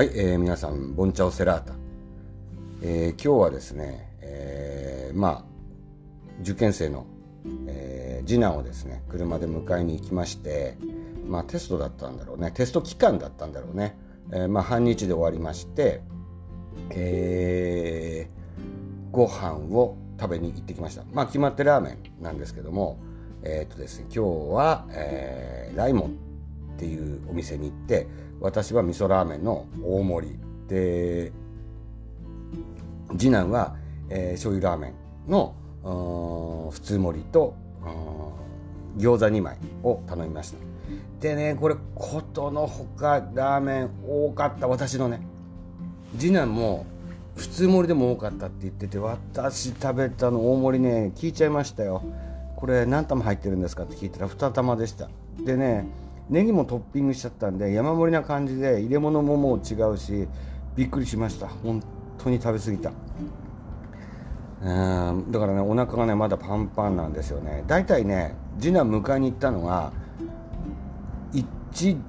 はい、えー、皆さん、ボンチャオセラータ。えー、今日はですね、えー、まあ、受験生の、えー、次男をですね、車で迎えに行きまして、まあ、テストだったんだろうね、テスト期間だったんだろうね。えー、まあ、半日で終わりまして、えー、ご飯を食べに行ってきました。まあ、決まってラーメンなんですけども、えー、っとですね、今日は、えー、ライモンっていうお店に行って、私は味噌ラーメンの大盛りで次男は、えー、醤油ラーメンの普通盛りと餃子2枚を頼みました。でねこれことのほかラーメン多かった。私のね次男も普通盛りでも多かったって言ってて私食べたの大盛りね聞いちゃいましたよ。これ何玉入ってるんですかって聞いたら2玉でした。でねネギもトッピングしちゃったんで山盛りな感じで入れ物ももう違うしびっくりしました。本当に食べ過ぎた。うんだからねお腹がねまだパンパンなんですよね。だいたいね次男迎えに行ったのが1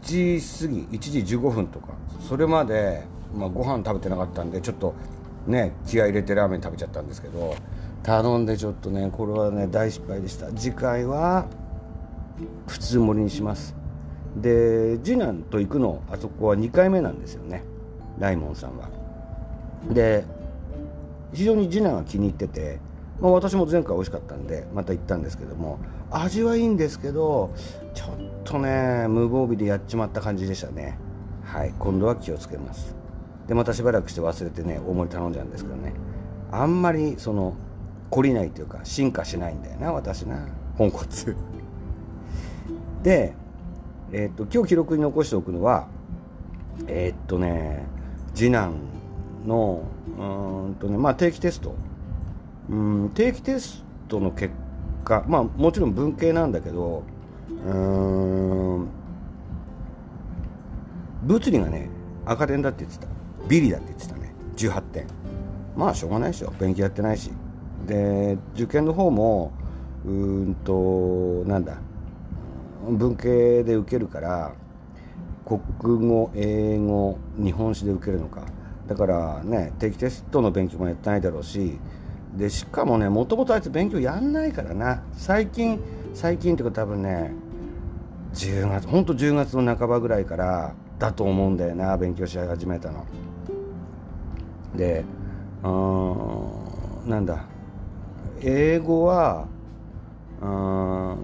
時過ぎ1時15分とかそれまで、まあ、ご飯食べてなかったんでちょっとね気合入れてラーメン食べちゃったんですけど頼んでちょっとねこれはね大失敗でした。次回は普通盛りにします。で次男と行くのあそこは2回目なんですよねライモンさんは。で非常に次男は気に入ってて、まあ、私も前回美味しかったんでまた行ったんですけども味はいいんですけどちょっとね無防備でやっちまった感じでしたね。はい今度は気をつけます。でまたしばらくして忘れてね大盛り頼んじゃうんですけどね。あんまりその懲りないというか進化しないんだよな私な。ポンコツ。でえ、っと今日記録に残しておくのはえ、っとね次男のうんとねまあ定期テスト。うん定期テストの結果まあもちろん文系なんだけどうん物理がね赤点だって言ってた。ビリだって言ってたね。18点。まあしょうがないでしょ。勉強やってないし。で受験の方もうんとなんだ文系で受けるから国語英語日本史で受けるのか。だからね定期テストの勉強もやってないだろうしでしかもねもともとあいつ勉強やんないからな。最近最近っていうか多分ね10月ほんと10月の半ばぐらいからだと思うんだよな勉強し始めたの。でうんなんだ英語はあ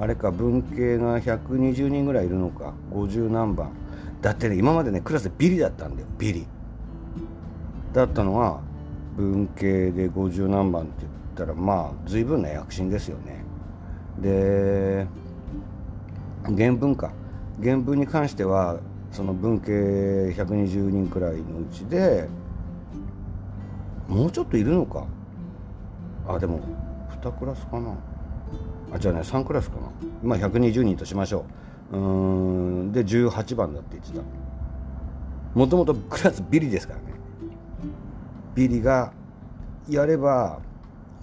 あれか文系が120人ぐらいいるのか50何番。だってね今までねクラスビリだったんだよビリ。だったのが文系で50何番って言ったらまあ随分な躍進ですよね。で原文か。原文に関してはその文系120人くらいのうちでもうちょっといるのか。あでも2クラスかな。あじゃあね3クラスかな。今120人としましょう。うん。で18番だって言ってた。もともとクラスビリですからね。ビリがやれば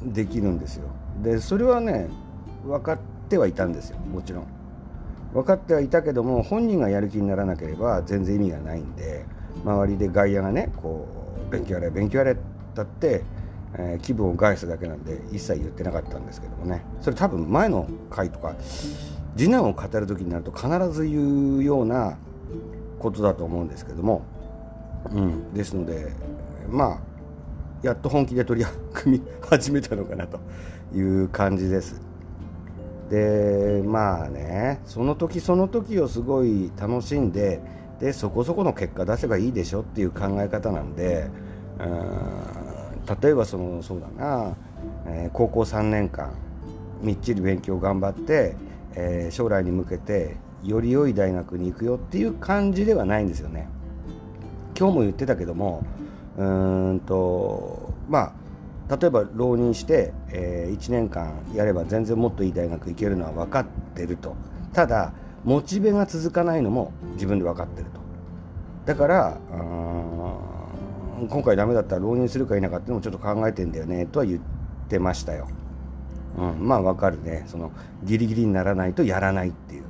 できるんですよ。でそれはね分かってはいたんですよ。もちろん。分かってはいたけども本人がやる気にならなければ全然意味がないんで周りで外野がねこう勉強やれ勉強やれだってえー、気分を害すだけなんで一切言ってなかったんですけどもね。それ多分前の回とか次男を語る時になると必ず言うようなことだと思うんですけども、うん、ですのでまあやっと本気で取り組み始めたのかなという感じです。でまあねその時その時をすごい楽しんででそこそこの結果出せばいいでしょっていう考え方なんでうん。例えばそのそうだな、えー、高校3年間みっちり勉強頑張って、えー、将来に向けてより良い大学に行くよっていう感じではないんですよね。今日も言ってたけどもうんとまあ例えば浪人して、えー、1年間やれば全然もっといい大学行けるのは分かってるとただモチベが続かないのも自分で分かってるとだから今回ダメだったら浪人するか否かっていうのもちょっと考えてんだよねとは言ってましたよ。うん、まあわかるね。そのギリギリにならないとやらないっていう、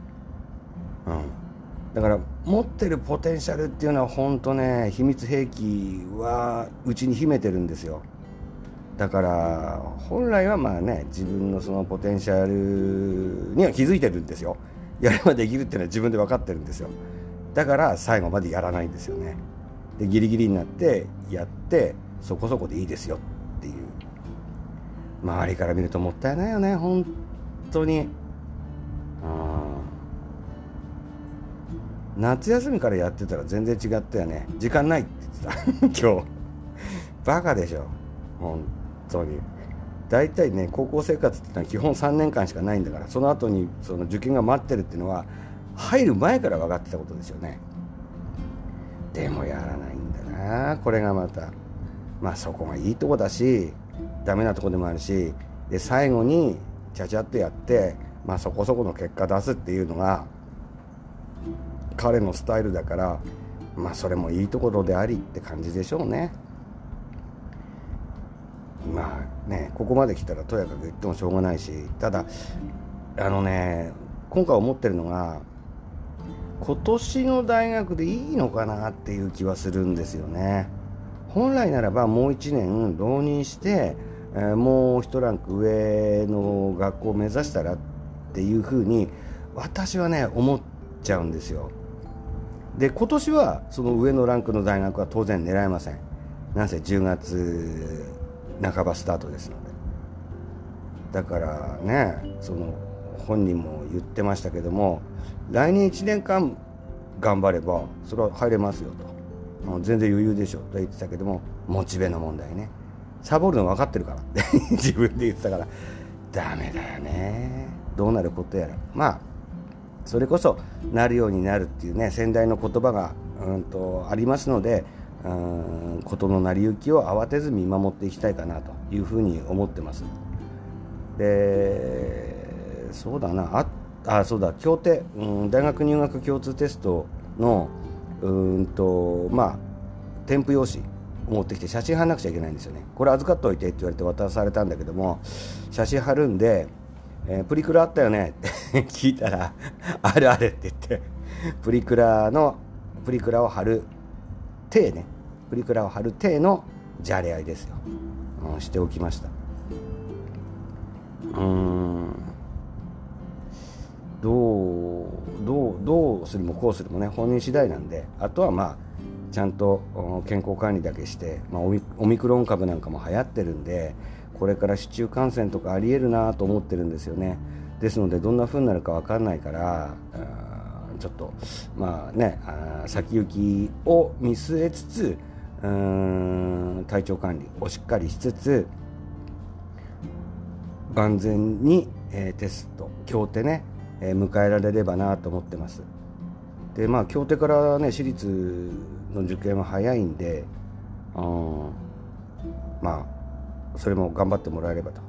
うん、だから持ってるポテンシャルっていうのは本当ね秘密兵器はうちに秘めてるんですよ。だから本来はまあね自分のそのポテンシャルには気づいてるんですよ。やればできるっていうのは自分で分かってるんですよ。だから最後までやらないんですよね。でギリギリになってやってそこそこでいいですよっていう。周りから見るともったいないよね本当に。夏休みからやってたら全然違ったよね。時間ないって言ってた。今日。バカでしょ。本当に。大体ね高校生活ってのは基本3年間しかないんだからその後にその受験が待ってるっていうのは入る前から分かってたことですよね。でもやらないんだな。これがまた。まあそこがいいとこだしダメなとこでもあるしで最後にちゃちゃっとやってまあそこそこの結果出すっていうのが彼のスタイルだからまあそれもいいところでありって感じでしょうね。まあねここまで来たらとやかく言ってもしょうがないしただあのね今回思ってるのが今年の大学でいいのかなっていう気はするんですよね。本来ならばもう1年浪人して、えー、もう1ランク上の学校を目指したらっていうふうに私はね思っちゃうんですよ。で今年はその上のランクの大学は当然狙えません。なんせ10月半ばスタートですので。だからねその本人も言ってましたけども来年1年間頑張ればそれは入れますよと。全然余裕でしょと言ってたけどもモチベの問題ね。サボるの分かってるからって 自分で言ってたから。ダメだよね。どうなることやら。まあそれこそなるようになるっていうね先代の言葉がうんとありますのでうん事の成り行きを慌てず見守っていきたいかなというふうに思ってます。でそうだなあそうだ協定、うん、大学入学共通テストのうんとまあ添付用紙を持ってきて写真貼らなくちゃいけないんですよねこれ預かっておいてって言われて渡されたんだけども写真貼るんでえー、プリクラあったよね？って 聞いたら、あるあるって言って、プリクラの、プリクラを貼る体ね、プリクラを貼る体のじゃれ合いですよ。うん、しておきました。うん。う、するもこうするもね、本人次第なんで、あとはまあ、ちゃんと健康管理だけして、まあ、オミクロン株なんかも流行ってるんで、これから市中感染とかありえるなと思ってるんですよね。ですのでどんな風になるか分かんないからちょっとまあね先行きを見据えつつ体調管理をしっかりしつつ万全に、えー、テスト協定ね、えー、迎えられればなと思ってます。でまあ協定からね私立の受験は早いんでうんまあそれも頑張ってもらえればと。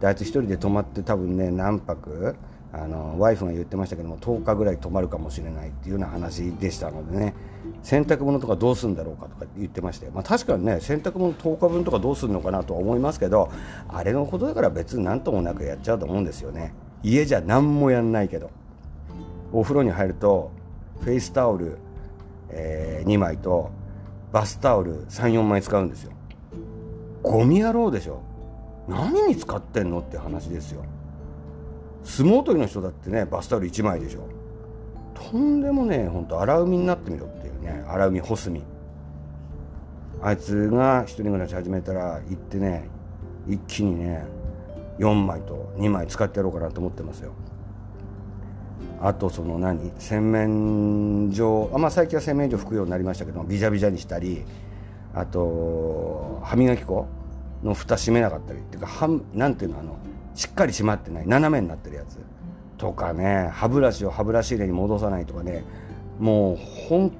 であいつ1人で泊まって多分ね何泊あのワイフが言ってましたけども10日ぐらい泊まるかもしれないっていうような話でしたのでね。洗濯物とかどうするんだろうかとか言ってまして、まあ、確かにね洗濯物10日分とかどうするのかなとは思いますけどあれのことだから別に何ともなくやっちゃうと思うんですよね。家じゃ何もやんないけど。お風呂に入るとフェイスタオル、えー、2枚とバスタオル34枚使うんですよ。ゴミ野郎でしょ。何に使ってんのって話ですよ。相撲取りの人だってねバスタオル1枚でしょ。とんでもねほんと荒海になってみろっていうね荒海干すみあいつが一人暮らし始めたら行ってね一気にね4枚と2枚使ってやろうかなと思ってますよ。あとその何洗面所あまあ最近は洗面所拭くようになりましたけどビジャビジャにしたりあと歯磨き粉の蓋閉めなかったりっていうかはなんていうのあのしっかり閉まってない斜めになってるやつとかね歯ブラシを歯ブラシ入れに戻さないとかねもう本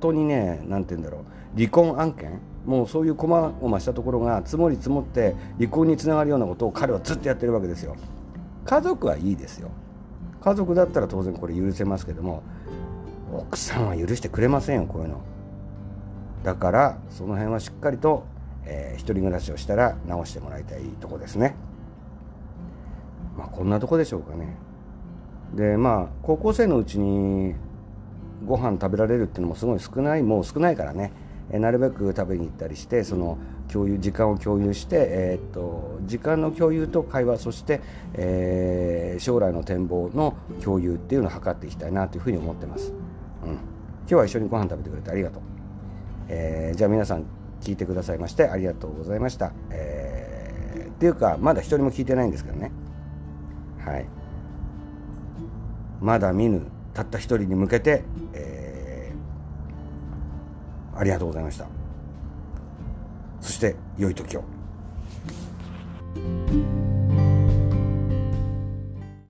当にね何て言うんだろう離婚案件もうそういう細々したところが積もり積もって離婚につながるようなことを彼はずっとやってるわけですよ。家族はいいですよ。家族だったら当然これ許せますけども奥さんは許してくれませんよこういうの。だからその辺はしっかりと、えー、一人暮らしをしたら直してもらいたいとこですね。まあこんなとこでしょうかね。でまあ高校生のうちにご飯食べられるっていうのもすごい少ないもう少ないからね、えなるべく食べに行ったりしてその共有時間を共有して、えー、っと時間の共有と会話そして、えー、将来の展望の共有っていうのを図っていきたいなというふうに思ってます、うん、今日は一緒にご飯食べてくれてありがとう、えー、じゃあ皆さん聞いてくださいましてありがとうございました、えー、っていうかまだ一人も聞いてないんですけどね。はい。まだ見ぬたった一人に向けて、えー、ありがとうございました。そして良い時を。